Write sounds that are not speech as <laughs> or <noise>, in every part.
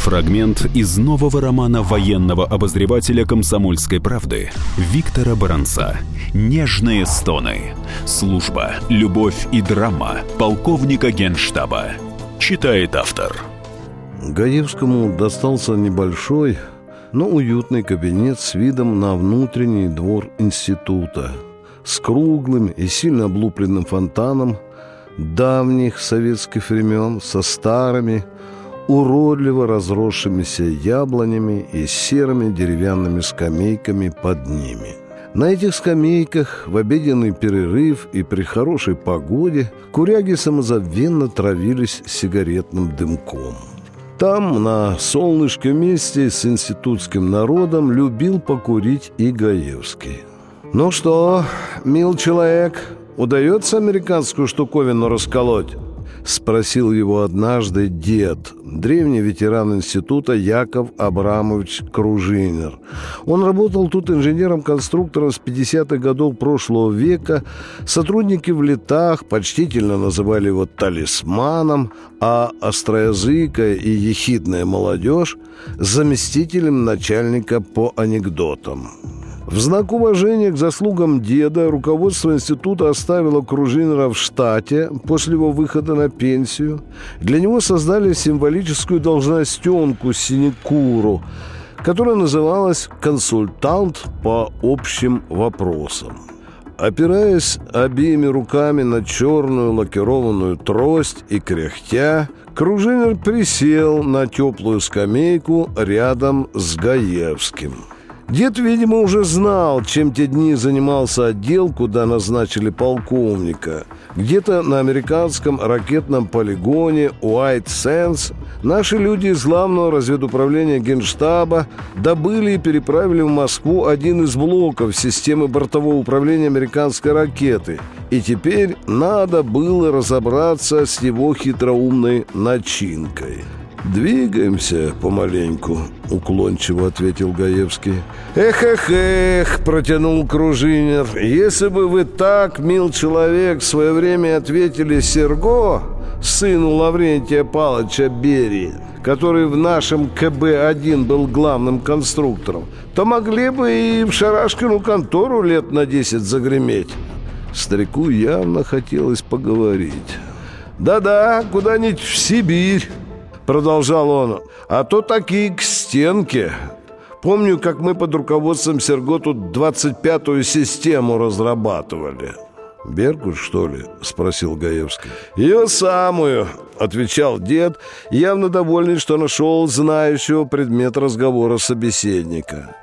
Фрагмент из нового романа военного обозревателя «Комсомольской правды» Виктора Баранца «Нежные стоны. Служба, любовь и драма полковника генштаба». Читает автор. Гаевскому достался небольшой, но уютный кабинет с видом на внутренний двор института, с круглым и сильно облупленным фонтаном давних советских времен, со старыми, уродливо разросшимися яблонями и серыми деревянными скамейками под ними. На этих скамейках в обеденный перерыв и при хорошей погоде куряги самозабвенно травились сигаретным дымком. Там, на солнышке вместе с институтским народом, любил покурить и Гаевский. «Ну что, мил человек, удается американскую штуковину расколоть?» — спросил его однажды дед, древний ветеран института Яков Абрамович Кружинер. Он работал тут инженером-конструктором с 50-х годов прошлого века. Сотрудники в летах почтительно называли его талисманом, а остроязыкая и ехидная молодежь — заместителем начальника по анекдотам. В знак уважения к заслугам деда руководство института оставило Кружинера в штате после его выхода на пенсию. Для него создали символическую должностенку синекуру, которая называлась «консультант по общим вопросам». Опираясь обеими руками на черную лакированную трость и кряхтя, Кружинер присел на теплую скамейку рядом с Гаевским – Дед, видимо, уже знал, чем те дни занимался отдел, куда назначили полковника. Где-то на американском ракетном полигоне Уайт Сенс наши люди из главного разведуправления Генштаба добыли и переправили в Москву один из блоков системы бортового управления американской ракеты. И теперь надо было разобраться с его хитроумной начинкой. «Двигаемся помаленьку», — уклончиво ответил Гаевский. «Эх-эх-эх», — протянул Кружинер, «если бы вы так, мил человек, в свое время ответили Серго, сыну Лаврентия Палыча Берии, который в нашем КБ-1 был главным конструктором, то могли бы и в Шарашкину контору лет на десять загреметь». Старику явно хотелось поговорить. «Да-да, куда-нибудь в Сибирь» продолжал он, а то такие к стенке. Помню, как мы под руководством Серго тут 25-ю систему разрабатывали. «Беркут, что ли?» – спросил Гаевский. «Ее самую», – отвечал дед, явно довольный, что нашел знающего предмет разговора собеседника.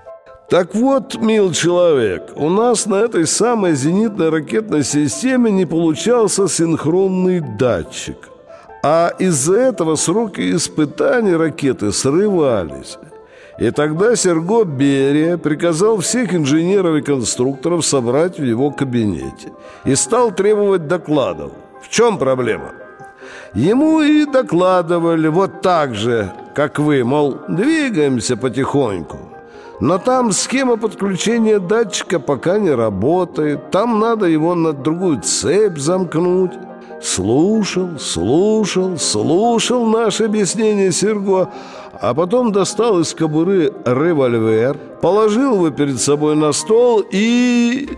«Так вот, мил человек, у нас на этой самой зенитной ракетной системе не получался синхронный датчик – а из-за этого сроки испытаний ракеты срывались. И тогда Серго Берия приказал всех инженеров и конструкторов собрать в его кабинете и стал требовать докладов. В чем проблема? Ему и докладывали вот так же, как вы, мол, двигаемся потихоньку. Но там схема подключения датчика пока не работает, там надо его на другую цепь замкнуть. Слушал, слушал, слушал наше объяснение Серго, а потом достал из кобуры револьвер, положил его перед собой на стол и...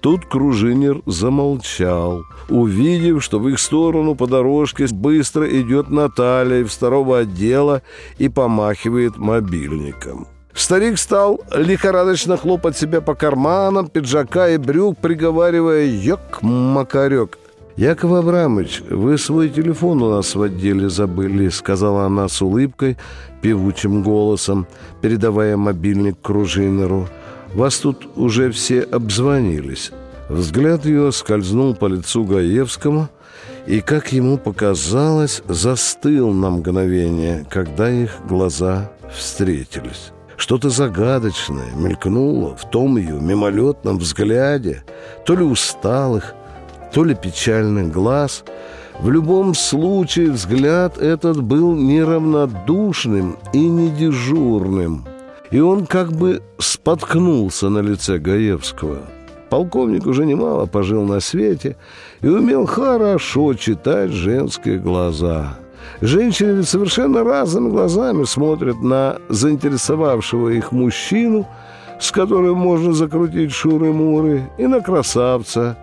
Тут Кружинер замолчал, увидев, что в их сторону по дорожке быстро идет Наталья из второго отдела и помахивает мобильником. Старик стал лихорадочно хлопать себя по карманам пиджака и брюк, приговаривая «Ёк-макарёк». «Яков Абрамович, вы свой телефон у нас в отделе забыли», — сказала она с улыбкой, певучим голосом, передавая мобильник Кружинеру. «Вас тут уже все обзвонились». Взгляд ее скользнул по лицу Гаевскому и, как ему показалось, застыл на мгновение, когда их глаза встретились. Что-то загадочное мелькнуло в том ее мимолетном взгляде, то ли усталых, то ли печальный глаз. В любом случае взгляд этот был неравнодушным и не дежурным. И он как бы споткнулся на лице Гаевского. Полковник уже немало пожил на свете и умел хорошо читать женские глаза. Женщины ведь совершенно разными глазами смотрят на заинтересовавшего их мужчину, с которым можно закрутить шуры-муры, и на красавца,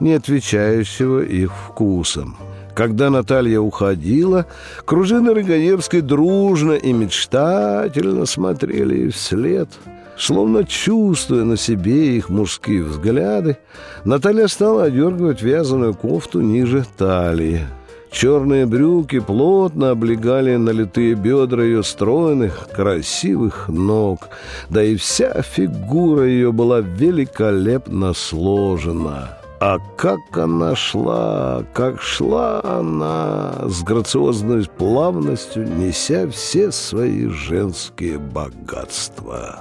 не отвечающего их вкусом. Когда Наталья уходила, кружины Рыгаевской дружно и мечтательно смотрели вслед. Словно чувствуя на себе их мужские взгляды, Наталья стала одергивать вязаную кофту ниже талии. Черные брюки плотно облегали налитые бедра ее стройных, красивых ног, да и вся фигура ее была великолепно сложена. А как она шла, как шла она с грациозной плавностью, неся все свои женские богатства.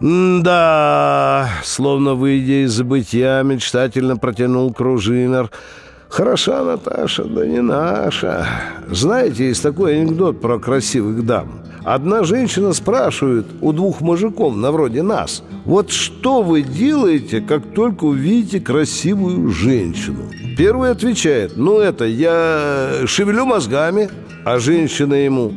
«Да!» — словно выйдя из забытья, мечтательно протянул Кружинер. «Хороша Наташа, да не наша. Знаете, есть такой анекдот про красивых дам. Одна женщина спрашивает у двух мужиков, на вроде нас, «Вот что вы делаете, как только увидите красивую женщину?» Первый отвечает, «Ну это, я шевелю мозгами». А женщина ему,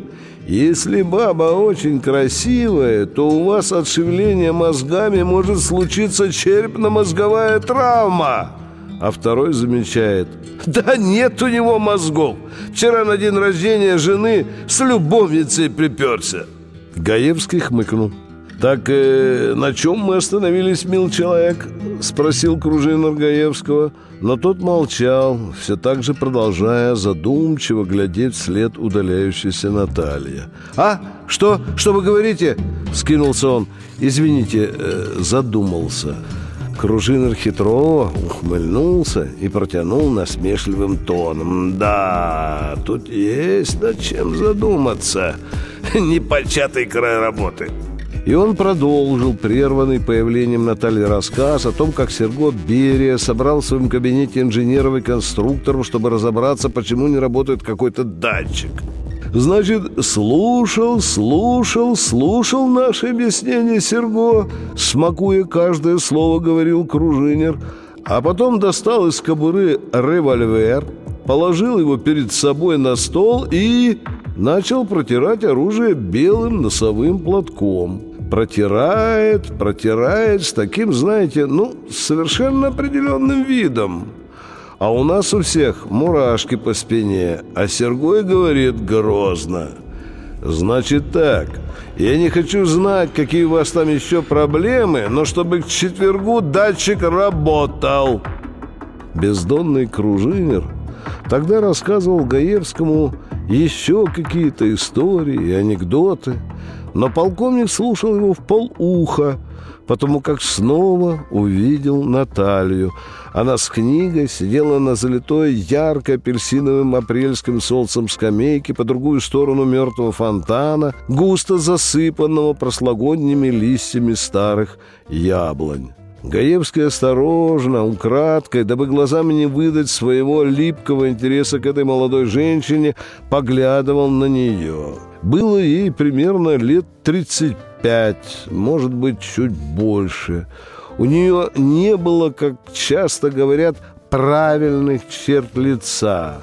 «Если баба очень красивая, то у вас от шевеления мозгами может случиться черепно-мозговая травма». А второй замечает Да нет у него мозгов Вчера на день рождения жены с любовницей приперся Гаевский хмыкнул «Так э, на чем мы остановились, мил человек?» — спросил Кружинер Гаевского. Но тот молчал, все так же продолжая задумчиво глядеть вслед удаляющейся Наталья. «А? Что? Что вы говорите?» — скинулся он. «Извините, э, задумался». Кружинер хитро ухмыльнулся и протянул насмешливым тоном. «Да, тут есть над чем задуматься. <laughs> Непочатый край работы». И он продолжил прерванный появлением Натальи рассказ о том, как Серго Берия собрал в своем кабинете инженеров и конструкторов, чтобы разобраться, почему не работает какой-то датчик. Значит, слушал, слушал, слушал наше объяснение Серго, смакуя каждое слово, говорил Кружинер, а потом достал из кобуры револьвер, положил его перед собой на стол и начал протирать оружие белым носовым платком. Протирает, протирает с таким, знаете, ну, совершенно определенным видом. А у нас у всех мурашки по спине, а Сергой говорит грозно. Значит так, я не хочу знать, какие у вас там еще проблемы, но чтобы к четвергу датчик работал. Бездонный кружинер тогда рассказывал Гаевскому еще какие-то истории и анекдоты, но полковник слушал его в полуха, потому как снова увидел Наталью – она с книгой сидела на залитой ярко-апельсиновым апрельским солнцем скамейке по другую сторону мертвого фонтана, густо засыпанного прошлогодними листьями старых яблонь. Гаевский осторожно, украдкой, дабы глазами не выдать своего липкого интереса к этой молодой женщине, поглядывал на нее. Было ей примерно лет 35, может быть, чуть больше – у нее не было, как часто говорят, правильных черт лица,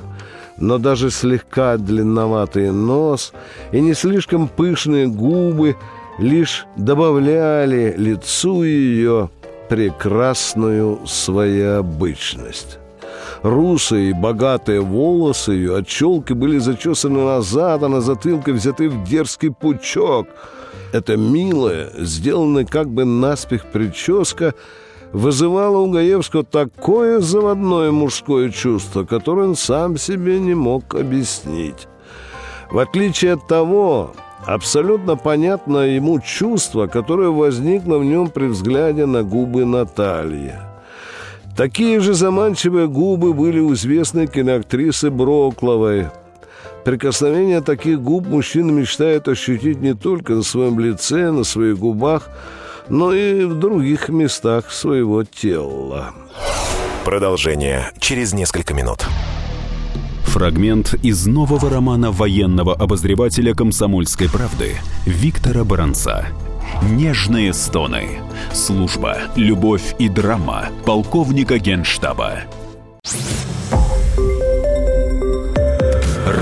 но даже слегка длинноватый нос и не слишком пышные губы лишь добавляли лицу ее прекрасную своеобычность. Русые и богатые волосы ее от челки были зачесаны назад, а на затылке взяты в дерзкий пучок – эта милая, сделанная как бы наспех прическа вызывала у Гаевского такое заводное мужское чувство, которое он сам себе не мог объяснить. В отличие от того, абсолютно понятно ему чувство, которое возникло в нем при взгляде на губы Натальи. Такие же заманчивые губы были у известной киноактрисы Брокловой – Прикосновение таких губ мужчина мечтает ощутить не только на своем лице, на своих губах, но и в других местах своего тела. Продолжение через несколько минут. Фрагмент из нового романа военного обозревателя «Комсомольской правды» Виктора Баранца. «Нежные стоны. Служба, любовь и драма полковника генштаба».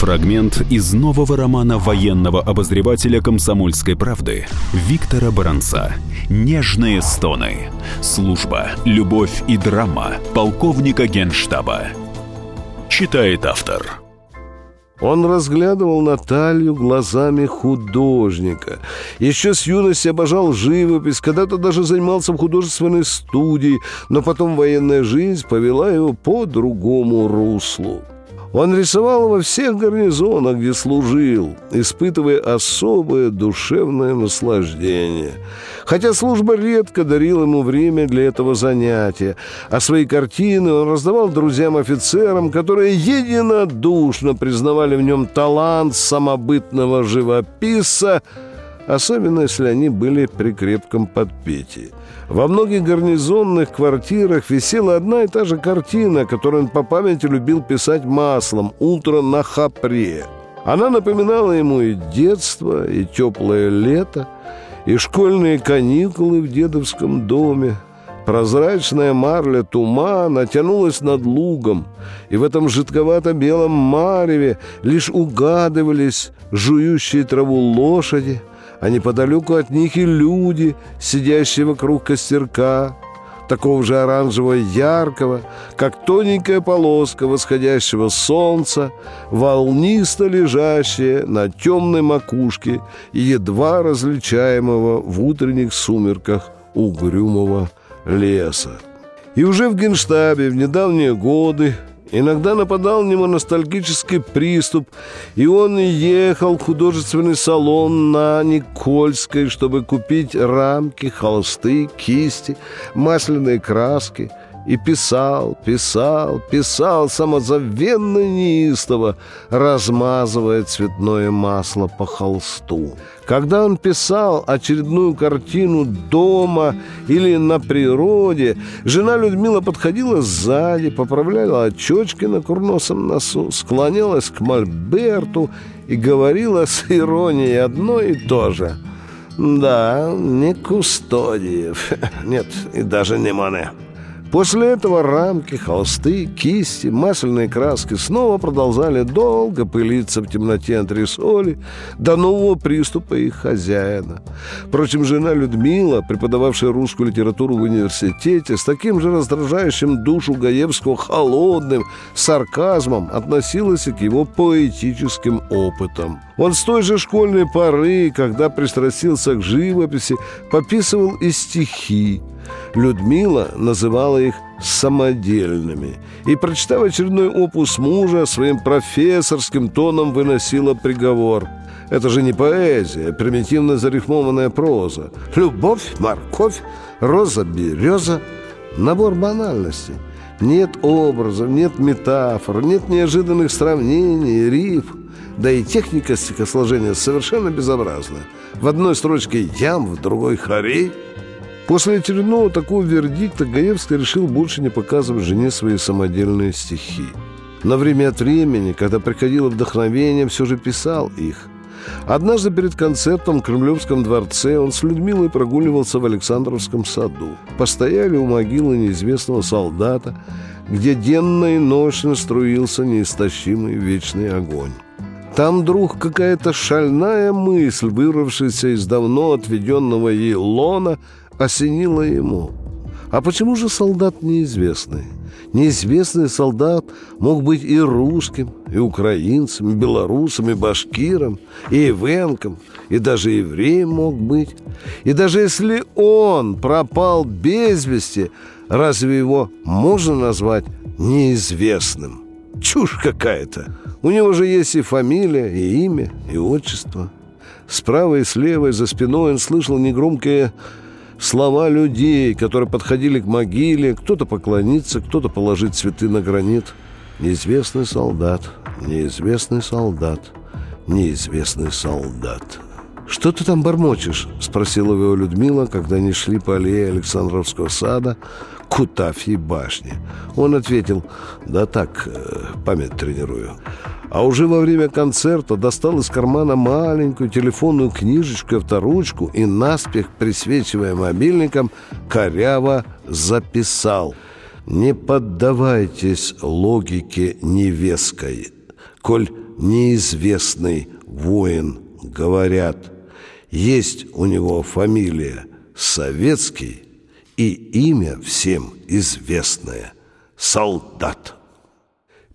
Фрагмент из нового романа военного обозревателя «Комсомольской правды» Виктора Баранца «Нежные стоны. Служба, любовь и драма полковника генштаба». Читает автор. Он разглядывал Наталью глазами художника. Еще с юности обожал живопись, когда-то даже занимался в художественной студии, но потом военная жизнь повела его по другому руслу. Он рисовал во всех гарнизонах, где служил, испытывая особое душевное наслаждение. Хотя служба редко дарила ему время для этого занятия, а свои картины он раздавал друзьям-офицерам, которые единодушно признавали в нем талант самобытного живописца – особенно если они были при крепком подпитии. Во многих гарнизонных квартирах висела одна и та же картина, которую он по памяти любил писать маслом «Утро на Хапре». Она напоминала ему и детство, и теплое лето, и школьные каникулы в дедовском доме. Прозрачная марля тумана тянулась над лугом, и в этом жидковато-белом мареве лишь угадывались жующие траву лошади, а неподалеку от них и люди, сидящие вокруг костерка, такого же оранжевого яркого, как тоненькая полоска восходящего солнца, волнисто лежащая на темной макушке и едва различаемого в утренних сумерках угрюмого леса. И уже в генштабе в недавние годы Иногда нападал на него ностальгический приступ, и он ехал в художественный салон на Никольской, чтобы купить рамки, холсты, кисти, масляные краски – и писал, писал, писал самозабвенно неистово, размазывая цветное масло по холсту. Когда он писал очередную картину дома или на природе, жена Людмила подходила сзади, поправляла очечки на курносом носу, склонялась к мольберту и говорила с иронией одно и то же. «Да, не Кустодиев, <laughs> нет, и даже не Мане». После этого рамки, холсты, кисти, масляные краски снова продолжали долго пылиться в темноте антресоли до нового приступа их хозяина. Впрочем, жена Людмила, преподававшая русскую литературу в университете, с таким же раздражающим душу Гаевского холодным сарказмом относилась к его поэтическим опытам. Он с той же школьной поры, когда пристрастился к живописи, пописывал и стихи, Людмила называла их самодельными. И, прочитав очередной опус мужа, своим профессорским тоном выносила приговор. Это же не поэзия, а примитивно зарифмованная проза. Любовь, морковь, роза, береза. Набор банальностей. Нет образов, нет метафор, нет неожиданных сравнений, риф. Да и техника стихосложения совершенно безобразная. В одной строчке ям, в другой хорей – После очередного такого вердикта Гаевский решил больше не показывать жене свои самодельные стихи. Но время от времени, когда приходило вдохновение, все же писал их. Однажды перед концертом в Кремлевском дворце он с Людмилой прогуливался в Александровском саду. Постояли у могилы неизвестного солдата, где денно и ночно струился неистощимый вечный огонь. Там вдруг какая-то шальная мысль, вырвавшаяся из давно отведенного ей лона, осенило ему. А почему же солдат неизвестный? Неизвестный солдат мог быть и русским, и украинцем, и белорусом, и башкиром, и ивенком, и даже евреем мог быть. И даже если он пропал без вести, разве его можно назвать неизвестным? Чушь какая-то. У него же есть и фамилия, и имя, и отчество. Справа и слева и за спиной он слышал негромкое слова людей, которые подходили к могиле, кто-то поклониться, кто-то положить цветы на гранит. Неизвестный солдат, неизвестный солдат, неизвестный солдат. «Что ты там бормочешь?» — спросила его Людмила, когда они шли по аллее Александровского сада к Кутафьей башне. Он ответил, «Да так, э, память тренирую». А уже во время концерта достал из кармана маленькую телефонную книжечку, авторучку и, наспех присвечивая мобильником, коряво записал «Не поддавайтесь логике невеской, коль неизвестный воин, говорят». Есть у него фамилия Советский и имя всем известное – Солдат.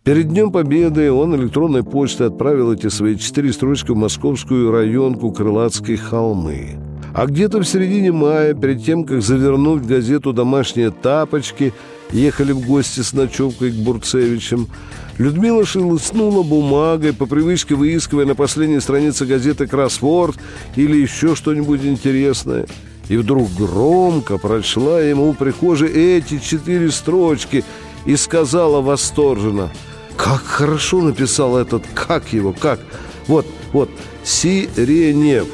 Перед Днем Победы он электронной почтой отправил эти свои четыре строчки в московскую районку Крылатской холмы. А где-то в середине мая, перед тем, как завернуть в газету «Домашние тапочки», ехали в гости с ночевкой к Бурцевичам, Людмила шелестнула бумагой, по привычке выискивая на последней странице газеты «Кроссворд» или еще что-нибудь интересное. И вдруг громко прочла ему в прихожей эти четыре строчки и сказала восторженно «Как хорошо написал этот, как его, как? Вот, вот, Сиренев».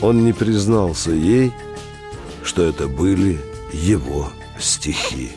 Он не признался ей, что это были его стихи.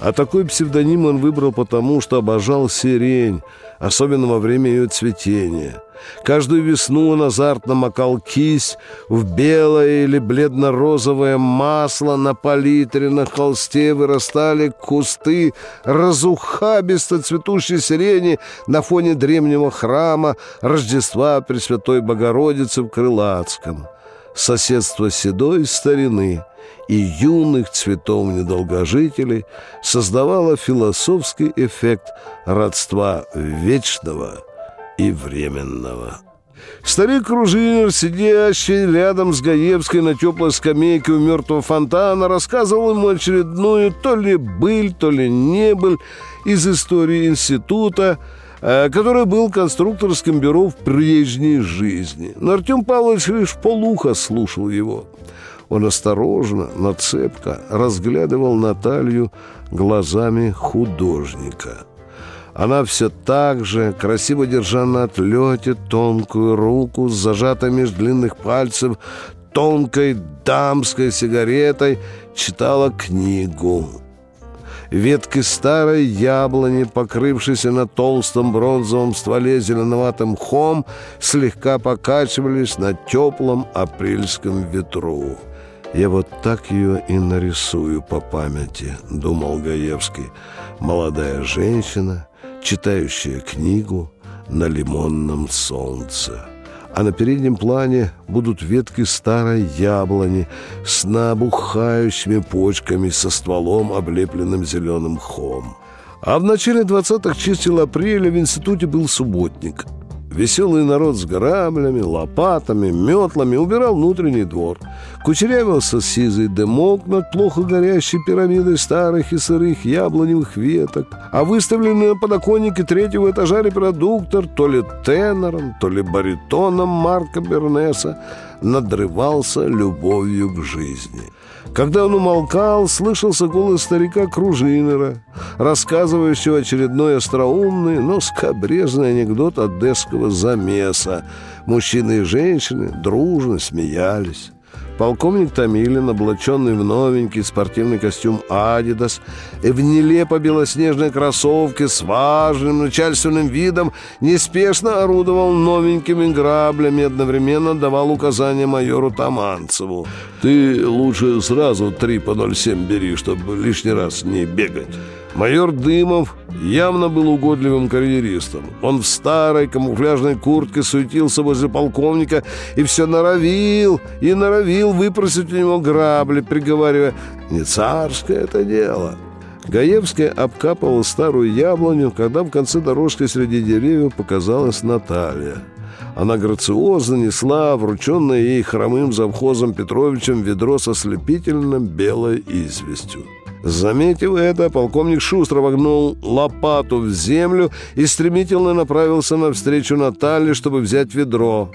А такой псевдоним он выбрал потому, что обожал сирень, особенно во время ее цветения. Каждую весну он азартно макал кисть в белое или бледно-розовое масло на палитре, на холсте вырастали кусты разухабисто цветущей сирени на фоне древнего храма Рождества Пресвятой Богородицы в Крылатском. Соседство седой старины – и юных цветов недолгожителей создавала философский эффект родства вечного и временного. Старик Кружинер, сидящий рядом с Гаевской на теплой скамейке у мертвого фонтана, рассказывал ему очередную то ли быль, то ли не быль из истории института, э, который был конструкторским бюро в прежней жизни. Но Артем Павлович лишь полуха слушал его. Он осторожно, но цепко разглядывал Наталью глазами художника. Она все так же, красиво держа на отлете тонкую руку зажатой между длинных пальцев тонкой дамской сигаретой, читала книгу. Ветки старой яблони, покрывшейся на толстом бронзовом стволе зеленоватым мхом, слегка покачивались на теплом апрельском ветру. «Я вот так ее и нарисую по памяти», — думал Гаевский. «Молодая женщина, читающая книгу на лимонном солнце». А на переднем плане будут ветки старой яблони с набухающими почками со стволом, облепленным зеленым хом. А в начале 20-х чистил апреля в институте был субботник — Веселый народ с граблями, лопатами, метлами убирал внутренний двор. Кучерявился сизый дымок над плохо горящей пирамидой старых и сырых яблоневых веток. А выставленный на подоконнике третьего этажа репродуктор то ли тенором, то ли баритоном Марка Бернеса надрывался любовью к жизни. Когда он умолкал, слышался голос старика Кружинера, рассказывающего очередной остроумный, но скобрезный анекдот одесского замеса. Мужчины и женщины дружно смеялись. Полковник Томилин, облаченный в новенький спортивный костюм «Адидас» в нелепо белоснежной кроссовке с важным начальственным видом, неспешно орудовал новенькими граблями и одновременно давал указания майору Таманцеву. «Ты лучше сразу три по 0,7 бери, чтобы лишний раз не бегать». Майор Дымов явно был угодливым карьеристом. Он в старой камуфляжной куртке суетился возле полковника и все норовил и норовил выпросить у него грабли, приговаривая «Не царское это дело». Гаевская обкапывала старую яблоню, когда в конце дорожки среди деревьев показалась Наталья. Она грациозно несла врученное ей хромым завхозом Петровичем ведро со слепительным белой известью. Заметив это, полковник шустро вогнул лопату в землю и стремительно направился навстречу Наталье, чтобы взять ведро.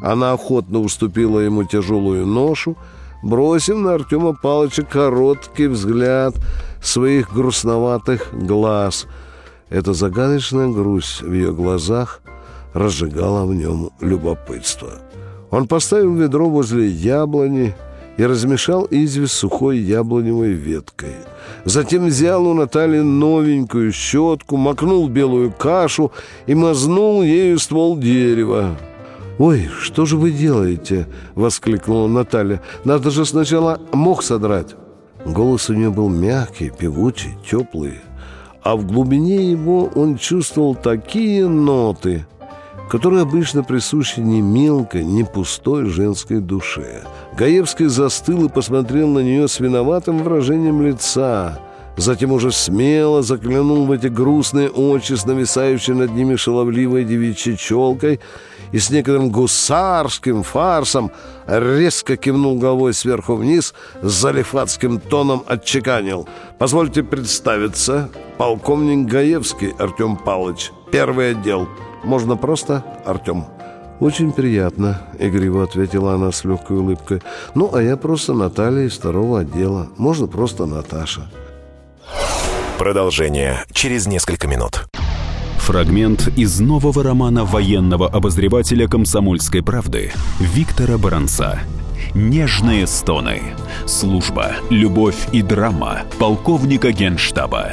Она охотно уступила ему тяжелую ношу, бросив на Артема Павловича короткий взгляд своих грустноватых глаз. Эта загадочная грусть в ее глазах разжигала в нем любопытство. Он поставил ведро возле яблони и размешал известь сухой яблоневой веткой. Затем взял у Натальи новенькую щетку, макнул белую кашу и мазнул ею ствол дерева. «Ой, что же вы делаете?» — воскликнула Наталья. «Надо же сначала мох содрать». Голос у нее был мягкий, певучий, теплый. А в глубине его он чувствовал такие ноты — которые обычно присущи не мелкой, не пустой женской душе. Гаевский застыл и посмотрел на нее с виноватым выражением лица. Затем уже смело заглянул в эти грустные очи с нависающей над ними шаловливой девичьей челкой и с некоторым гусарским фарсом резко кивнул головой сверху вниз с залифатским тоном отчеканил. «Позвольте представиться, полковник Гаевский Артем Павлович, первый отдел». Можно просто Артем». «Очень приятно», — игриво ответила она с легкой улыбкой. «Ну, а я просто Наталья из второго отдела. Можно просто Наташа». Продолжение через несколько минут. Фрагмент из нового романа военного обозревателя «Комсомольской правды» Виктора Баранца. «Нежные стоны. Служба, любовь и драма полковника генштаба».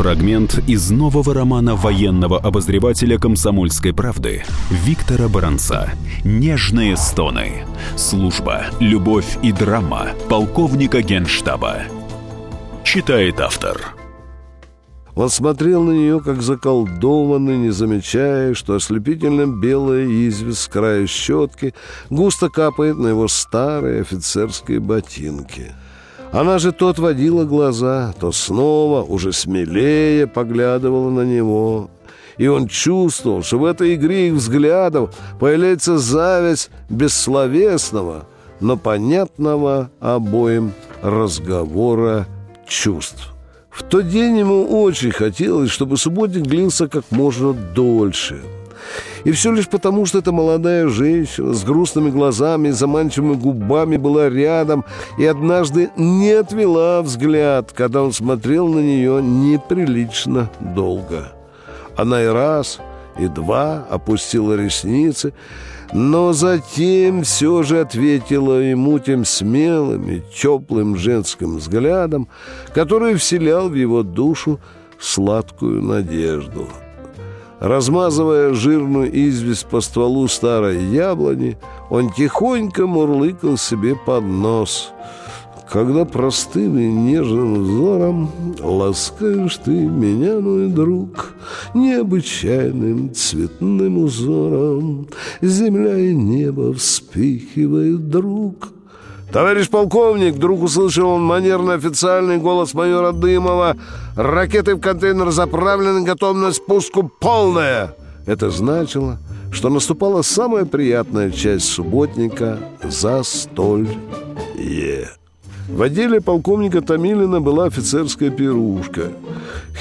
Фрагмент из нового романа военного обозревателя «Комсомольской правды» Виктора Баранца «Нежные стоны. Служба, любовь и драма полковника генштаба». Читает автор. Он смотрел на нее, как заколдованный, не замечая, что ослепительно белая известь с края щетки густо капает на его старые офицерские ботинки — она же то отводила глаза, то снова, уже смелее, поглядывала на него. И он чувствовал, что в этой игре их взглядов появляется зависть бессловесного, но понятного обоим разговора чувств. В тот день ему очень хотелось, чтобы субботник длился как можно дольше – и все лишь потому, что эта молодая женщина с грустными глазами заманчивыми губами была рядом и однажды не отвела взгляд, когда он смотрел на нее неприлично долго. Она и раз, и два опустила ресницы, но затем все же ответила ему тем смелым и теплым женским взглядом, который вселял в его душу сладкую надежду — Размазывая жирную известь по стволу старой яблони, он тихонько мурлыкал себе под нос. Когда простым и нежным взором Ласкаешь ты меня, мой друг, Необычайным цветным узором Земля и небо вспыхивают друг — «Товарищ полковник!» — вдруг услышал он манерный официальный голос майора Дымова. «Ракеты в контейнер заправлены, готовность к пуску полная!» Это значило, что наступала самая приятная часть субботника — застолье. В отделе полковника Томилина была офицерская пирушка.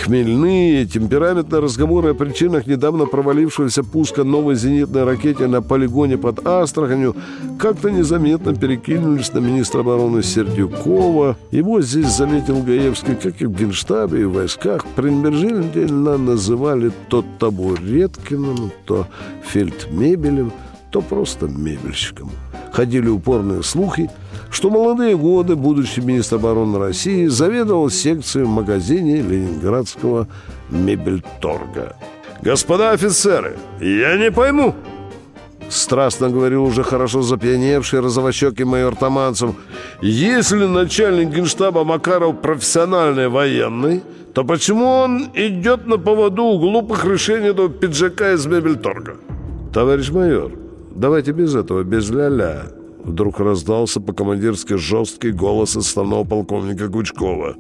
Хмельные, темпераментные разговоры о причинах недавно провалившегося пуска новой зенитной ракеты на полигоне под Астраханью как-то незаметно перекинулись на министра обороны Сердюкова. Его здесь заметил Гаевский, как и в Генштабе и в войсках, пренебрежительно называли то Табуреткиным, то Фельдмебелем, то просто мебельщиком. Ходили упорные слухи, что молодые годы будущий министр обороны России заведовал секцией в магазине ленинградского мебельторга. «Господа офицеры, я не пойму!» Страстно говорил уже хорошо запьяневший розовощекий майор Таманцев. «Если начальник генштаба Макаров профессиональный военный, то почему он идет на поводу у глупых решений этого пиджака из мебельторга?» «Товарищ майор, давайте без этого, без ля-ля», Вдруг раздался по-командирски жесткий голос отставного полковника Гучкова.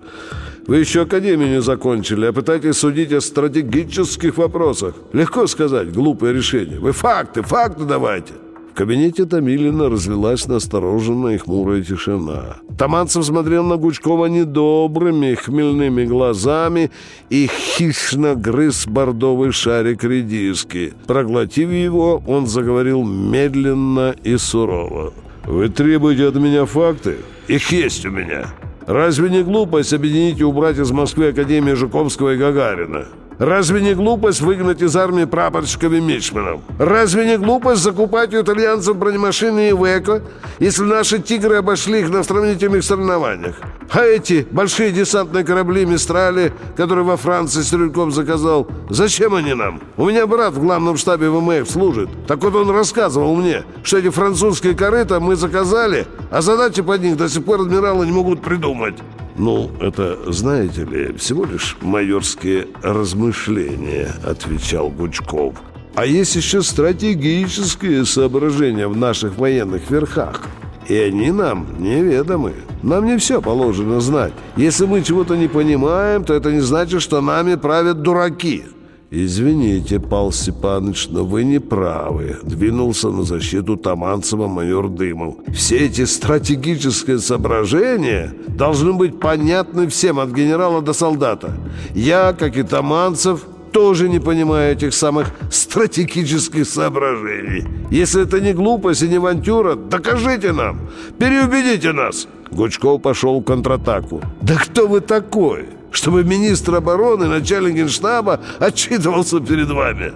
«Вы еще академию не закончили, а пытаетесь судить о стратегических вопросах. Легко сказать, глупое решение. Вы факты, факты давайте!» В кабинете Томилина разлилась настороженная и хмурая тишина. Таманцев смотрел на Гучкова недобрыми, хмельными глазами и хищно грыз бордовый шарик редиски. Проглотив его, он заговорил медленно и сурово. «Вы требуете от меня факты? Их есть у меня. Разве не глупость объединить и убрать из Москвы Академию Жуковского и Гагарина? Разве не глупость выгнать из армии прапорщиков и мичманов? Разве не глупость закупать у итальянцев бронемашины и Веко, если наши «Тигры» обошли их на сравнительных соревнованиях? А эти большие десантные корабли «Мистрали», которые во Франции Стрельков заказал, зачем они нам? У меня брат в главном штабе ВМФ служит. Так вот он рассказывал мне, что эти французские корыта мы заказали, а задачи под них до сих пор адмиралы не могут придумать. «Ну, это, знаете ли, всего лишь майорские размышления», — отвечал Гучков. «А есть еще стратегические соображения в наших военных верхах. И они нам неведомы. Нам не все положено знать. Если мы чего-то не понимаем, то это не значит, что нами правят дураки». «Извините, Пал Степанович, но вы не правы», — двинулся на защиту Таманцева майор Дымов. «Все эти стратегические соображения должны быть понятны всем от генерала до солдата. Я, как и Таманцев, тоже не понимаю этих самых стратегических соображений. Если это не глупость и не авантюра, докажите нам, переубедите нас». Гучков пошел в контратаку. «Да кто вы такой?» Чтобы министр обороны, начальник генштаба отчитывался перед вами.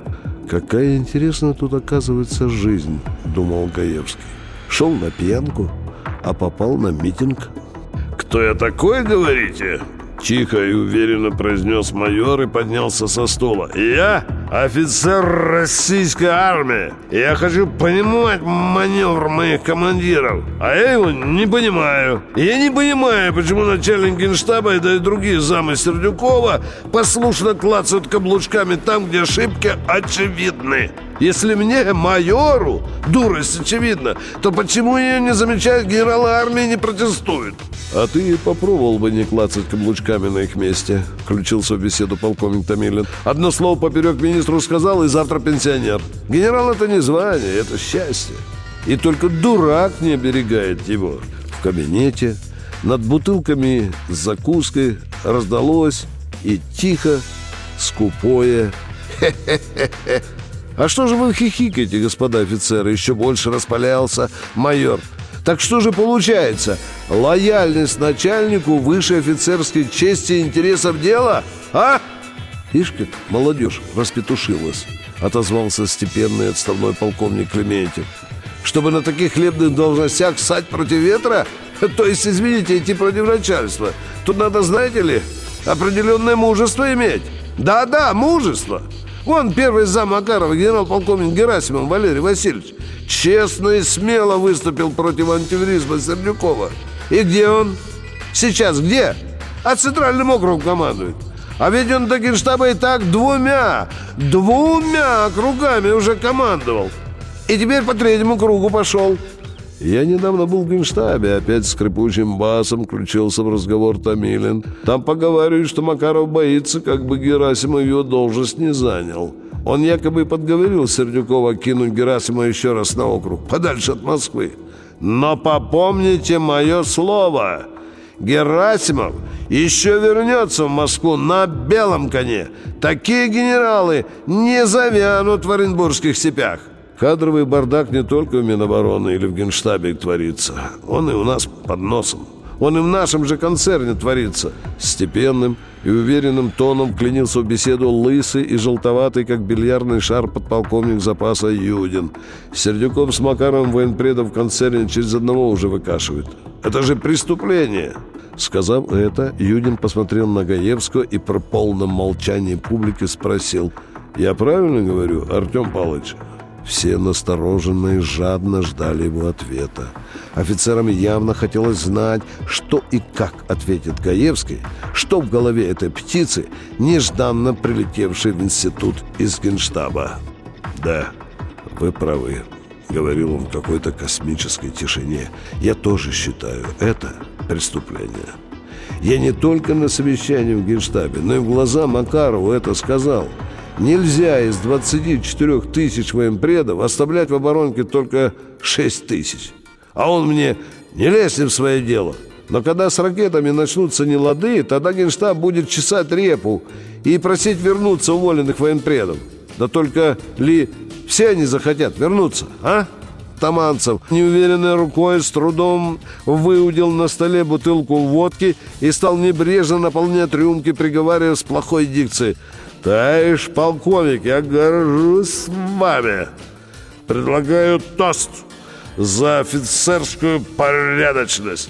Какая интересная тут оказывается жизнь, думал Гаевский. Шел на пьянку, а попал на митинг. Кто я такой, говорите? Тихо и уверенно произнес майор и поднялся со стула. «Я офицер российской армии. Я хочу понимать маневр моих командиров. А я его не понимаю. Я не понимаю, почему начальник генштаба и да и другие замы Сердюкова послушно клацают каблучками там, где ошибки очевидны». Если мне, майору, дурость очевидна, то почему ее не замечают генералы армии и не протестуют? А ты попробовал бы не клацать каблучками на их месте, включился в беседу полковник Томилин. Одно слово поперек министру сказал, и завтра пенсионер. Генерал это не звание, это счастье. И только дурак не оберегает его. В кабинете над бутылками с закуской раздалось и тихо, скупое «хе-хе-хе-хе». «А что же вы хихикаете, господа офицеры?» Еще больше распалялся майор. «Так что же получается? Лояльность начальнику выше офицерской чести и интересов дела? А?» «Ишь как молодежь распетушилась», — отозвался степенный отставной полковник Клементьев. «Чтобы на таких хлебных должностях ссать против ветра? <laughs> То есть, извините, идти против начальства. Тут надо, знаете ли, определенное мужество иметь. Да-да, мужество!» Вон первый зам Макарова, генерал-полковник Герасимов Валерий Васильевич, честно и смело выступил против антивризма Сердюкова. И где он? Сейчас где? А центральным округом командует. А ведь он до генштаба и так двумя, двумя кругами уже командовал. И теперь по третьему кругу пошел. Я недавно был в Генштабе, опять скрипучим басом включился в разговор Томилин. Там поговаривают, что Макаров боится, как бы Герасимов его должность не занял. Он якобы подговорил Сердюкова кинуть Герасима еще раз на округ, подальше от Москвы. Но попомните мое слово, Герасимов еще вернется в Москву на белом коне. Такие генералы не завянут в Оренбургских степях. Кадровый бардак не только в Минобороны или в Генштабе творится. Он и у нас под носом. Он и в нашем же концерне творится. Степенным и уверенным тоном клянился в беседу лысый и желтоватый, как бильярдный шар подполковник запаса Юдин. Сердюков с Макаром военпредов в концерне через одного уже выкашивают. Это же преступление!» Сказав это, Юдин посмотрел на Гаевского и при полном молчании публики спросил «Я правильно говорю, Артем Павлович?» Все настороженно и жадно ждали его ответа. Офицерам явно хотелось знать, что и как ответит Гаевский, что в голове этой птицы, нежданно прилетевшей в институт из генштаба. «Да, вы правы», — говорил он в какой-то космической тишине. «Я тоже считаю это преступление». Я не только на совещании в генштабе, но и в глаза Макарову это сказал — Нельзя из 24 тысяч военпредов оставлять в оборонке только 6 тысяч. А он мне «не лезь в свое дело». Но когда с ракетами начнутся нелады, тогда Генштаб будет чесать репу и просить вернуться уволенных военпредов. Да только ли все они захотят вернуться, а? Таманцев неуверенной рукой с трудом выудил на столе бутылку водки и стал небрежно наполнять рюмки, приговаривая с плохой дикцией. «Товарищ полковник, я горжусь вами. Предлагаю тост за офицерскую порядочность».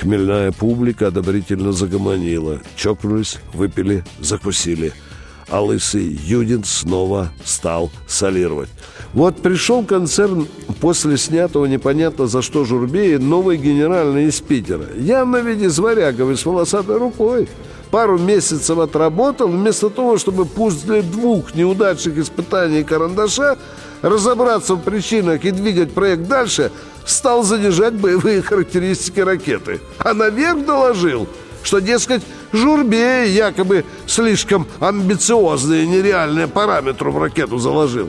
Хмельная публика одобрительно загомонила. Чокнулись, выпили, закусили. А лысый Юдин снова стал солировать. Вот пришел концерн после снятого непонятно за что Журбея новый генеральный из Питера. Явно в виде зваряговый с волосатой рукой. Пару месяцев отработал, вместо того, чтобы после двух неудачных испытаний карандаша разобраться в причинах и двигать проект дальше, стал занижать боевые характеристики ракеты. А наверх доложил, что, дескать, Журбей якобы слишком амбициозные нереальные параметры в ракету заложил.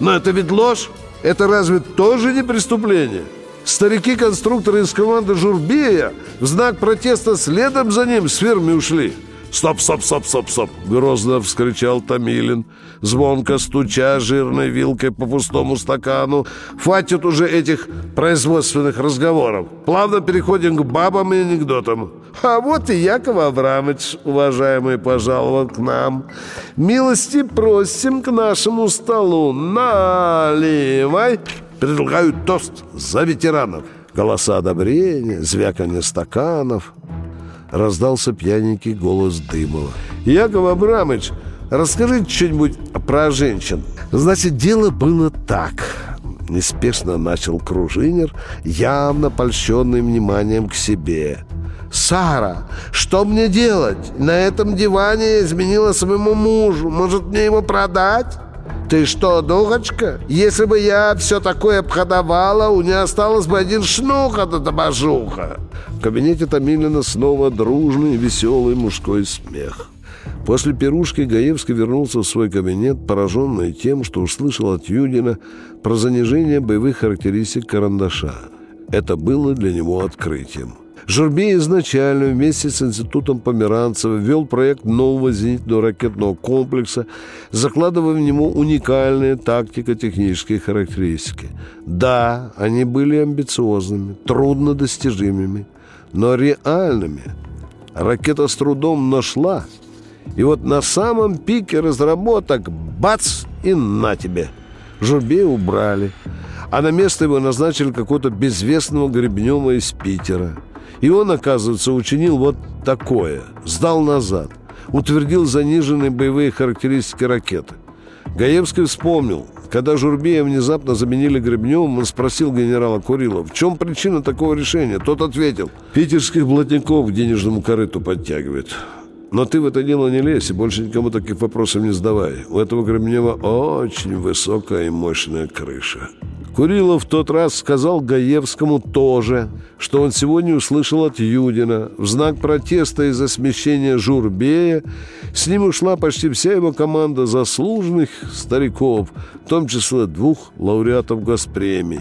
Но это ведь ложь. Это разве тоже не преступление? Старики-конструкторы из команды Журбея в знак протеста следом за ним с фермы ушли. «Стоп, стоп, стоп, стоп, стоп!» — грозно вскричал Томилин, звонко стуча жирной вилкой по пустому стакану. «Хватит уже этих производственных разговоров. Плавно переходим к бабам и анекдотам. А вот и Яков Абрамович, уважаемый, пожаловал к нам. Милости просим к нашему столу. Наливай!» Предлагаю тост за ветеранов. Голоса одобрения, звяканье стаканов — раздался пьяненький голос Дымова. «Яков Абрамович, расскажите что-нибудь про женщин». «Значит, дело было так». Неспешно начал Кружинер, явно польщенный вниманием к себе. «Сара, что мне делать? На этом диване изменила своему мужу. Может, мне его продать?» «Ты что, духочка? Если бы я все такое обходовала, у меня осталось бы один шнух от этого бажуха!» В кабинете Томилина снова дружный, веселый мужской смех. После пирушки Гаевский вернулся в свой кабинет, пораженный тем, что услышал от Юдина про занижение боевых характеристик карандаша. Это было для него открытием. Журбей изначально вместе с Институтом Померанцева вел проект нового зенитного ракетного комплекса, закладывая в него уникальные тактико-технические характеристики. Да, они были амбициозными, труднодостижимыми, но реальными. Ракета с трудом нашла. И вот на самом пике разработок бац и на тебе. Журбей убрали, а на место его назначили какого-то безвестного Гребнева из Питера – и он, оказывается, учинил вот такое. Сдал назад. Утвердил заниженные боевые характеристики ракеты. Гаевский вспомнил, когда Журбея внезапно заменили Гребневым, он спросил генерала Курилова, в чем причина такого решения? Тот ответил, питерских блатников к денежному корыту подтягивает. Но ты в это дело не лезь и больше никому таких вопросов не задавай. У этого Гребнева очень высокая и мощная крыша. Курилов в тот раз сказал Гаевскому тоже, что он сегодня услышал от Юдина. В знак протеста из-за смещения Журбея с ним ушла почти вся его команда заслуженных стариков, в том числе двух лауреатов госпремий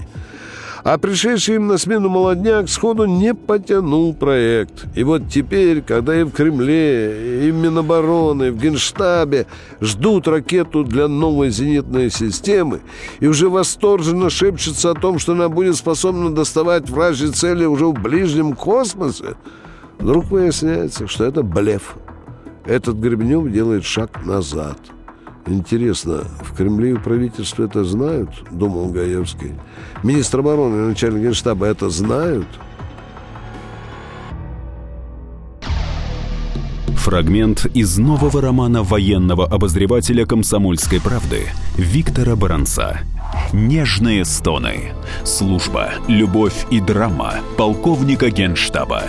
а пришедший им на смену молодняк сходу не потянул проект. И вот теперь, когда и в Кремле, и в Минобороны, и в Генштабе ждут ракету для новой зенитной системы и уже восторженно шепчутся о том, что она будет способна доставать вражьи цели уже в ближнем космосе, вдруг выясняется, что это блеф. Этот Гребнев делает шаг назад – Интересно, в Кремле и правительстве это знают, думал Гаевский. Министр обороны и начальник генштаба это знают? Фрагмент из нового романа военного обозревателя «Комсомольской правды» Виктора Баранца. «Нежные стоны. Служба, любовь и драма полковника генштаба».